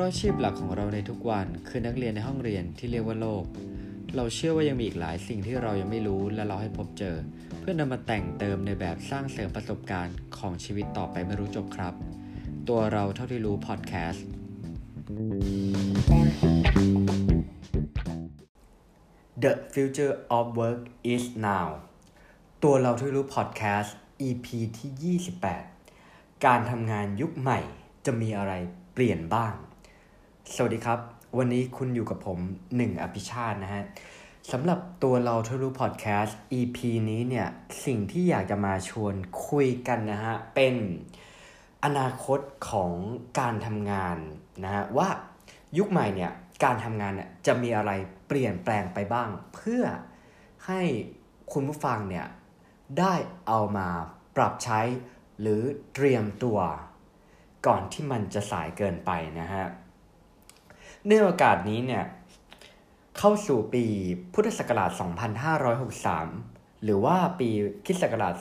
ราะอาชีพหลักของเราในทุกวันคือนักเรียนในห้องเรียนที่เรียกว่าโลก เราเชื่อว่ายังมีอีกหลายสิ่งที่เรายังไม่รู้และเราให้พบเจอ เพื่อนำมาแต่งเติมในแบบสร้างเสริมประสบการณ์ของชีวิตต่อไปไม่รู้จบครับ ตัวเราเท่าที่รู้พอดแคสต์ The future of work is now ตัวเราที่รู้พอดแคสต์ EP ที่ 28 การทำงานยุคใหม่จะมีอะไรเปลี่ยนบ้าง สวัสดีครับ วันนี้คุณอยู่กับผมหนึ่งอภิชาตินะฮะสำหรับตัวเราทรู้พอดแคสต์ EP นี้เนี่ย สิ่งที่อยากจะมาชวนคุยกันนะฮะ เป็นอนาคตของการทำงานนะฮะ ว่ายุคใหม่เนี่ยการทำงานเนี่ยจะมีอะไรเปลี่ยนแปลงไปบ้าง เพื่อให้คุณผู้ฟังเนี่ย ได้เอามาปรับใช้หรือเตรียมตัว ก่อนที่มันจะสายเกินไปนะฮะ ในโอกาสนี้เนี่ยเข้าสู่ปีพุทธศักราช 2563 หรือว่าปีคริสต์ศักราช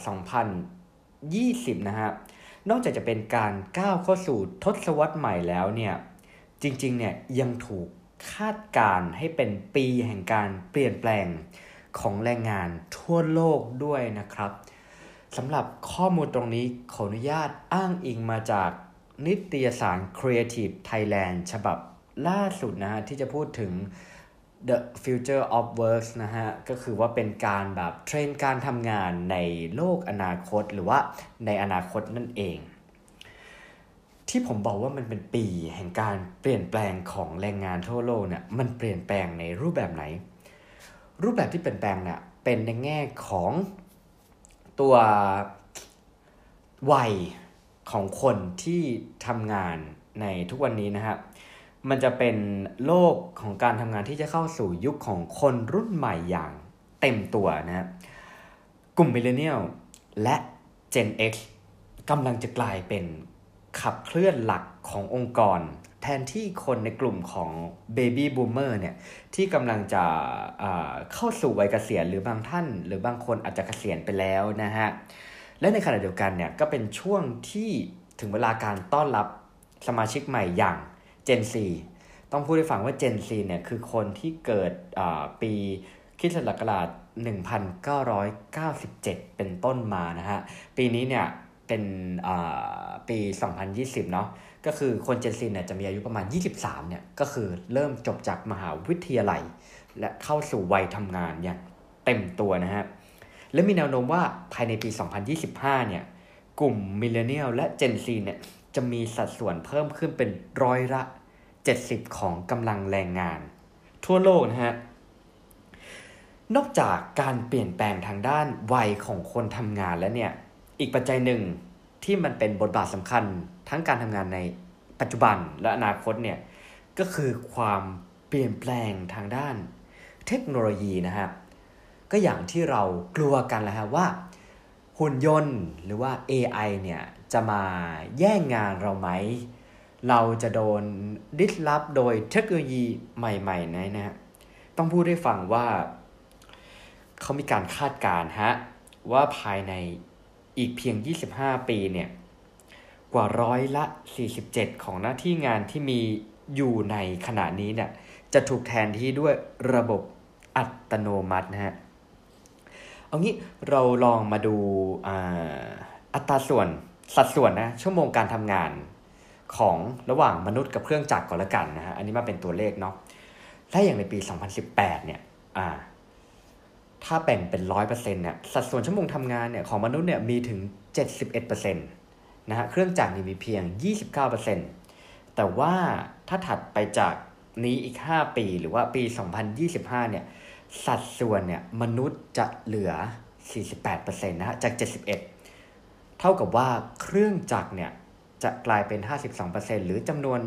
2020 นะฮะ นอกจากจะเป็นการก้าวเข้าสู่ทศวรรษใหม่แล้วเนี่ย จริงๆ เนี่ยยังถูกคาดการให้เป็นปีแห่งการเปลี่ยนแปลงของแรงงานทั่วโลกด้วยนะครับสำหรับข้อมูลตรงนี้ขออนุญาตอ้างอิงมาจากนิตยสาร Creative Thailand ฉบับ ล่าสุดนะฮะที่จะพูดถึง The Future of works นะฮะ ก็คือว่าเป็นการแบบเทรนการทำงานในโลกอนาคตหรือว่าในอนาคตนั่นเอง ที่ผมบอกว่ามันเป็นปีแห่งการเปลี่ยนแปลงของแรงงานทั่วโลกเนี่ยมันเปลี่ยนแปลงในรูปแบบไหน รูปแบบที่เปลี่ยนแปลงเนี่ยเป็นในแง่ของตัววัยของคนที่ทำงานในทุกวันนี้นะครับ มันจะเป็นโลกของการทำงานที่จะเข้าสู่ยุคของคนรุ่นใหม่อย่างเต็มตัวนะฮะกลุ่มมิเลเนียลและ Gen X กำลังจะกลายเป็นขับเคลื่อนหลักขององค์กร แทนที่คนในกลุ่มของ Baby Boomer เนี่ยที่กำลังจะเข้าสู่วัยเกษียณหรือบางท่าน หรือบางคนอาจจะเกษียณไปแล้วนะฮะ และในขณะเดียวกันเนี่ยก็เป็นช่วงที่ถึงเวลาการต้อนรับสมาชิกใหม่อย่าง Gen Z ต้องพูดให้ฟังว่า Gen Z เนี่ยคือคนที่เกิดปีคริสตศักราช1997 เป็นต้นมานะฮะ ปีนี้เนี่ยเป็นปี 2020 เนาะ ก็คือคน Gen Z เนี่ยจะมีอายุประมาณ 23 เนี่ย ก็คือเริ่มจบจากมหาวิทยาลัย และเข้าสู่วัยทำงานอย่างเต็มตัวนะฮะ และมีแนวโน้มว่าภายในปี 2025 เนี่ย กลุ่มมิเลเนียลและ Gen Z เนี่ย จะมีสัดส่วนเพิ่มขึ้นเป็นร้อยละ 70 ของกำลังแรงงาน ทั่วโลกนะฮะ นอกจากการเปลี่ยนแปลงทางด้านวัยของคนทำงานแล้วเนี่ย อีกปัจจัยหนึ่งที่มันเป็นบทบาทสำคัญทั้งการทำงานในปัจจุบันและอนาคตเนี่ย ก็คือความเปลี่ยนแปลงทางด้านเทคโนโลยีนะฮะ ก็อย่างที่เรากลัวกันแหละฮะว่าหุ่นยนต์หรือว่า AI เนี่ยจะมาแย่งงานเราไหม เราจะโดนดิสลอฟโดยเทคโนโลยีใหม่ๆนะนะฮะต้องพูดให้ฟังว่า เขามีการคาดการณ์ฮะ ว่าภายในอีกเพียง 25 ปีเนี่ย กว่าร้อยละ 47 ของหน้าที่งานที่มีอยู่ในขณะนี้เนี่ย จะถูกแทนที่ด้วยระบบอัตโนมัตินะฮะ เอางี้เราลองมาดูอัตราส่วนสัดส่วนนะชั่วโมงการทำงาน ของระหว่างมนุษย์กับเครื่องจักรก่อนละกันนะฮะอันนี้มาเป็นตัวเลขเนาะถ้าอย่างในปี 2018 เนี่ยอ่าถ้าแบ่งเป็นร้อยเปอร์เซ็นต์เนี่ยสัดส่วนชั่วโมงทำงานเนี่ยของมนุษย์เนี่ยมีถึง 71%นะฮะเครื่องจักรนี่มีเพียง 29%แต่ว่าถ้าถัดไปจากนี้อีก 5 ปีหรือว่าปี 2025 เนี่ยสัดส่วนเนี่ยมนุษย์จะเหลือ 48%นะฮะจาก 71 เท่ากับว่าเครื่องจักรเนี่ย จะกลายเป็น 52%หรือจำนวน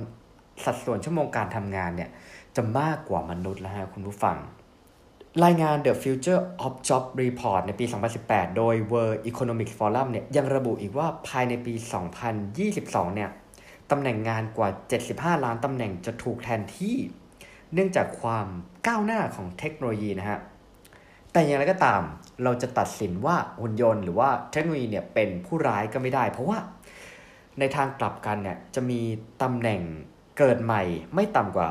สัดส่วนชั่วโมงการทำงานเนี่ยจะมากกว่ามนุษย์แล้วฮะคุณผู้ฟัง รายงาน The Future of Job Report ในปี 2018 โดย World Economic Forum เนี่ยยังระบุอีกว่าภายในปี 2022 เนี่ยตำแหน่งงานกว่า 75 ล้านตำแหน่งจะถูกแทนที่ เนื่องจากความก้าวหน้าของเทคโนโลยีนะฮะ แต่อย่างไรก็ตามเราจะตัดสินว่าหุ่นยนต์หรือว่าเทคโนโลยีเนี่ยเป็นผู้ร้ายก็ไม่ได้ เพราะว่า ในทางกลับกันเนี่ยจะมีตำแหน่งเกิดใหม่ไม่ต่ำกว่า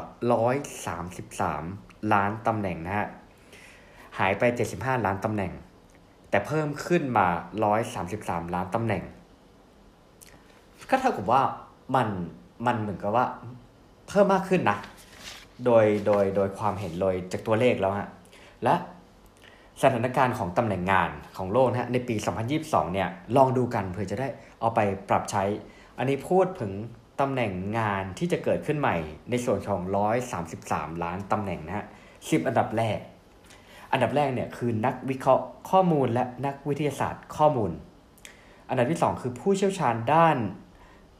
133 ล้านตำแหน่งนะฮะ หายไป 75 ล้านตำแหน่ง แต่เพิ่มขึ้นมา 133 ล้านตำแหน่ง ก็เท่ากับว่ามันมันเหมือนกับว่าเพิ่มมากขึ้นนะ โดยโดยโดยความเห็นเลยจากตัวเลขแล้วฮะ และ สถานการณ์ของตำแหน่งงานของโลกนะฮะในปี 2022 เนี่ยลองดูกันเพื่อจะได้เอาไปปรับใช้ อันนี้พูดถึงตำแหน่งงานที่จะเกิดขึ้นใหม่ในส่วนของ 133 ล้านตำแหน่งนะฮะ10 อันดับแรก อันดับแรกเนี่ยคือนักวิเคราะห์ข้อมูลและนักวิทยาศาสตร์ข้อมูล อันดับที่ 2 คือผู้เชี่ยวชาญด้าน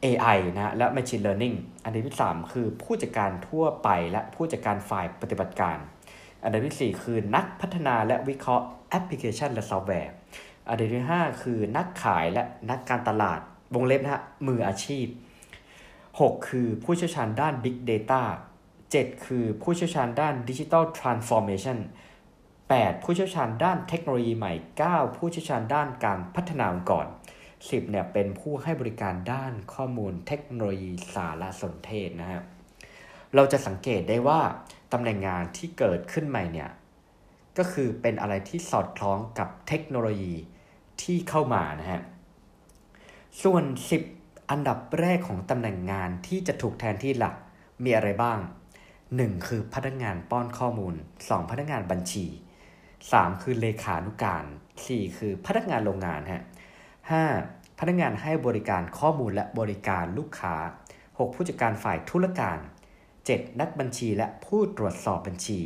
AI นะและ Machine Learning อันดับที่ 3 คือผู้จัดการทั่วไปและผู้จัดการฝ่ายปฏิบัติการ อันดับที่ 4 คือนักพัฒนาและวิเคราะห์แอปพลิเคชันและซอฟต์แวร์ อันดับที่ 5 คือนักขายและนักการตลาด วงเล็บนะฮะ มืออาชีพ 6 คือผู้เชี่ยวชาญด้าน Big Data 7 คือผู้เชี่ยวชาญด้าน Digital Transformation 8 ผู้เชี่ยวชาญด้านเทคโนโลยีใหม่ 9 ผู้เชี่ยวชาญด้านการพัฒนาองค์กร10เนี่ยเป็นผู้ให้บริการด้านข้อมูลเทคโนโลยีสารสนเทศนะฮะ เราจะสังเกตได้ว่า ตำแหน่งงานที่เกิดขึ้นใหม่เนี่ยก็คือเป็นอะไรที่สอดคล้องกับเทคโนโลยีที่เข้ามานะฮะส่วน 10 อันดับแรกของตำแหน่งงานที่จะถูกแทนที่หลักมีอะไรบ้าง 1. คือพนักงานป้อนข้อมูล 2. พนักงานบัญชี 3. คือเลขานุการ 4. คือพนักงานโรงงานฮะ 5. พนักงานให้บริการข้อมูลและบริการลูกค้า 6. ผู้จัดการฝ่ายธุรการ 7. นักบัญชีและผู้ตรวจสอบบัญชี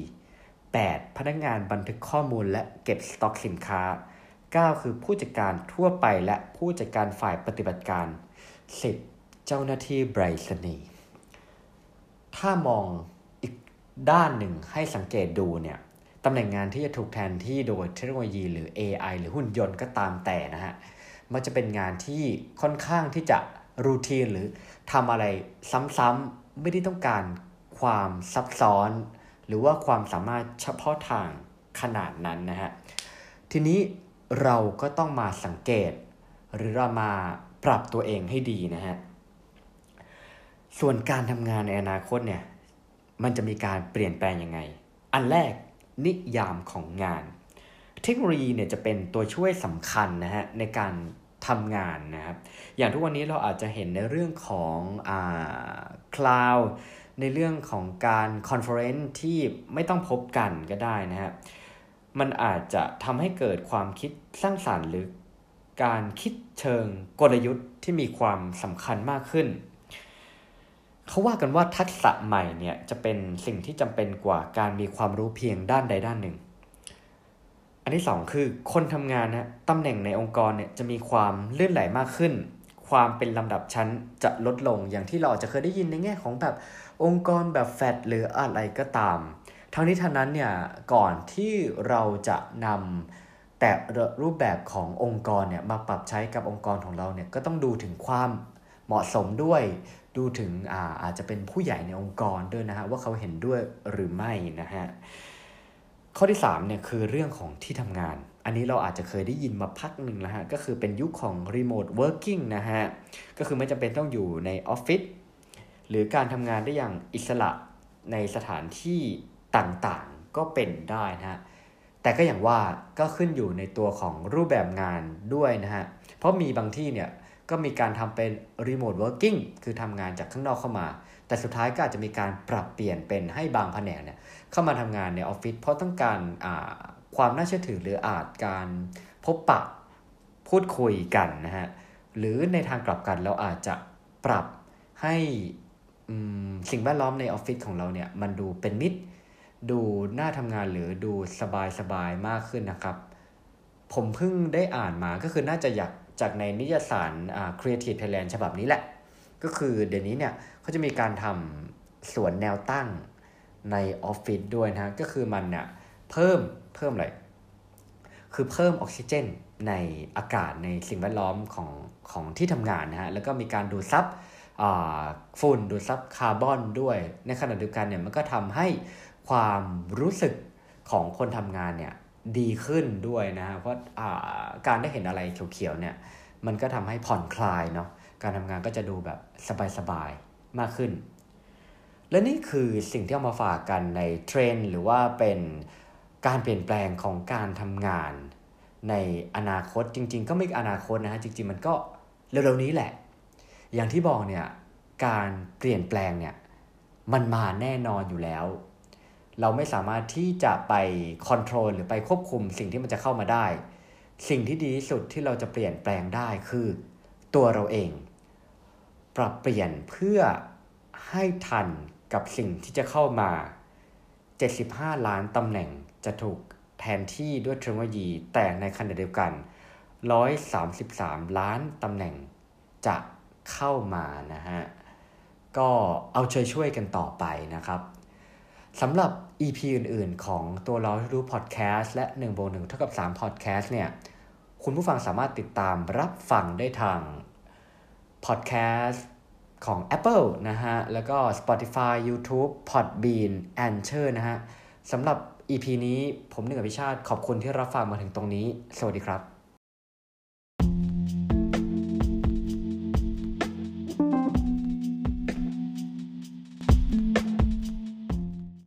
8. พนักงานบันทึกข้อมูลและเก็บสต็อกสินค้า 9. คือผู้จัดการทั่วไปและผู้จัดการฝ่ายปฏิบัติการ 10. เจ้าหน้าที่ไบรสนีถ้ามองอีกด้านหนึ่งให้สังเกตดูเนี่ยตำแหน่งงานที่จะถูกแทนที่โดยเทคโนโลยีหรือ AI หรือหุ่นยนต์ก็ตามแต่นะฮะมันจะเป็นงานที่ค่อนข้างที่จะ รูทีนหรือทำอะไรซ้ำๆไม่ได้ต้องการความซับซ้อน หรือว่าความสามารถเฉพาะทางขนาดนั้นนะฮะทีนี้เราก็ต้องมาสังเกต หรือเรามาปรับตัวเองให้ดีนะฮะส่วนการทำงานในอนาคตเนี่ยมันจะมีการเปลี่ยนแปลงยังไง อันแรกนิยามของงาน เทคโนโลยีเนี่ยจะเป็นตัวช่วยสำคัญนะฮะในการ ทำงานนะครับ อย่างทุกวันนี้เราอาจจะเห็นในเรื่องของอ่า cloud ในเรื่องของการ conference ที่ไม่ต้องพบกันก็ได้นะฮะมันอาจจะทำให้เกิดความคิดสร้างสารรค์หรือการคิดเชิงกลยุทธ์ที่มีความสำคัญมากขึ้น เขาว่ากันว่าทักษะใหม่เนี่ยจะเป็นสิ่งที่จำเป็นกว่าการมีความรู้เพียงด้านใดด้านหนึ่ง อันที่สองคือคนทำงานนะตำแหน่งในองค์กรเนี่ยจะมีความเลื่อนไหลมากขึ้น ความเป็นลำดับชั้นจะลดลงอย่างที่เราจะเคยได้ยินในแง่ของแบบองค์กรแบบแฟดหรืออะไรก็ตาม ทั้งนี้ทั้งนั้นเนี่ยก่อนที่เราจะนำแต่รูปแบบขององค์กรเนี่ยมาปรับใช้กับองค์กรของเราเนี่ยก็ต้องดูถึงความเหมาะสมด้วย ดูถึงอาอาจจะเป็นผู้ใหญ่ในองค์กรด้วยนะฮะว่าเขาเห็นด้วยหรือไม่นะฮะ ข้อที่3เนี่ยคือเรื่องของที่ทำงาน อันนี้เราอาจจะเคยได้ยินมาพักหนึ่งแล้วฮะ ก็คือเป็นยุคของ remote working นะฮะ ก็คือไม่จำเป็นต้องอยู่ในออฟฟิศหรือการทำงานได้อย่างอิสระในสถานที่ต่างๆก็เป็นได้นะฮะ แต่ก็อย่างว่าก็ขึ้นอยู่ในตัวของรูปแบบงานด้วยนะฮะ เพราะมีบางที่เนี่ย ก็มีการทำเป็น remote working คือทำงานจากข้างนอกเข้ามา แต่สุดท้ายก็อาจจะมีการปรับเปลี่ยนเป็นให้บางแผนกเนี่ยเข้ามาทำงานในออฟฟิศเพราะต้องการความน่าเชื่อถือหรืออาจการพบปะพูดคุยกันนะฮะหรือในทางกลับกันเราอาจจะปรับให้สิ่งแวดล้อมในออฟฟิศของเราเนี่ยมันดูเป็นมิตร ดูน่าทำงานหรือดูสบายสบายมากขึ้นนะครับ ผมเพิ่งได้อ่านมาก็คือน่าจะอยาก จากในนิยสาร Creative Thailand ฉบับนี้แหละ ก็คือเดี๋ยวนี้เนี่ยเขาจะมีการทำสวนแนวตั้งในออฟฟิศด้วยนะก็คือมันเนี่ยเพิ่มเพิ่มอะไรคือเพิ่มออกซิเจนในอากาศในสิ่งแวดล้อมของของที่ทำงานนะฮะแล้วก็มีการดูดซับฝุ่นดูดซับคาร์บอนด้วย ในขณะเดียวกันเนี่ยมันก็ทำให้ความรู้สึกของคนทำงานเนี่ย ดีขึ้นด้วยนะเพราะการได้เห็นอะไรเขียวๆเนี่ยมันก็ทำให้ผ่อนคลายเนาะการทำงานก็จะดูแบบสบายๆมากขึ้น และนี่คือสิ่งที่เอามาฝากกันในเทรนด์หรือว่าเป็นการเปลี่ยนแปลงของการทำงาน ในอนาคตจริง ๆ ก็ไม่อนาคตนะฮะจริง ๆ มันก็เร็วๆนี้แหละ อย่างที่บอกเนี่ยการเปลี่ยนแปลงเนี่ยมันมาแน่นอนอยู่แล้ว เราไม่สามารถที่จะไปคอนโทรลหรือไปควบคุมสิ่งที่มันจะเข้ามาได้ สิ่งที่ดีที่สุดที่เราจะเปลี่ยนแปลงได้คือตัวเราเอง ปรับเปลี่ยนเพื่อให้ทันกับสิ่งที่จะเข้ามา 75 ล้านตำแหน่งจะถูกแทนที่ด้วยเทคโนโลยีแต่ในขณะเดียวกัน 133 ล้านตำแหน่งจะเข้ามานะฮะ ก็เอาใจช่วยกันต่อไปนะครับ สำหรับ EP อื่น ๆ ของตัวเราที่รู้พอดแคสต์และ1โบ1เท่ากับ3พอดแคสต์เนี่ยคุณผู้ฟังสามารถติดตามรับฟังได้ทางพอดแคสต์ของ Apple นะฮะ แล้วก็ Spotify YouTube Podbean a n c h o r นะฮะสำหรับ EP นี้ผมหนึ่งอภิชาติขอบคุณที่รับฟังมาถึงตรงนี้ สวัสดีครับ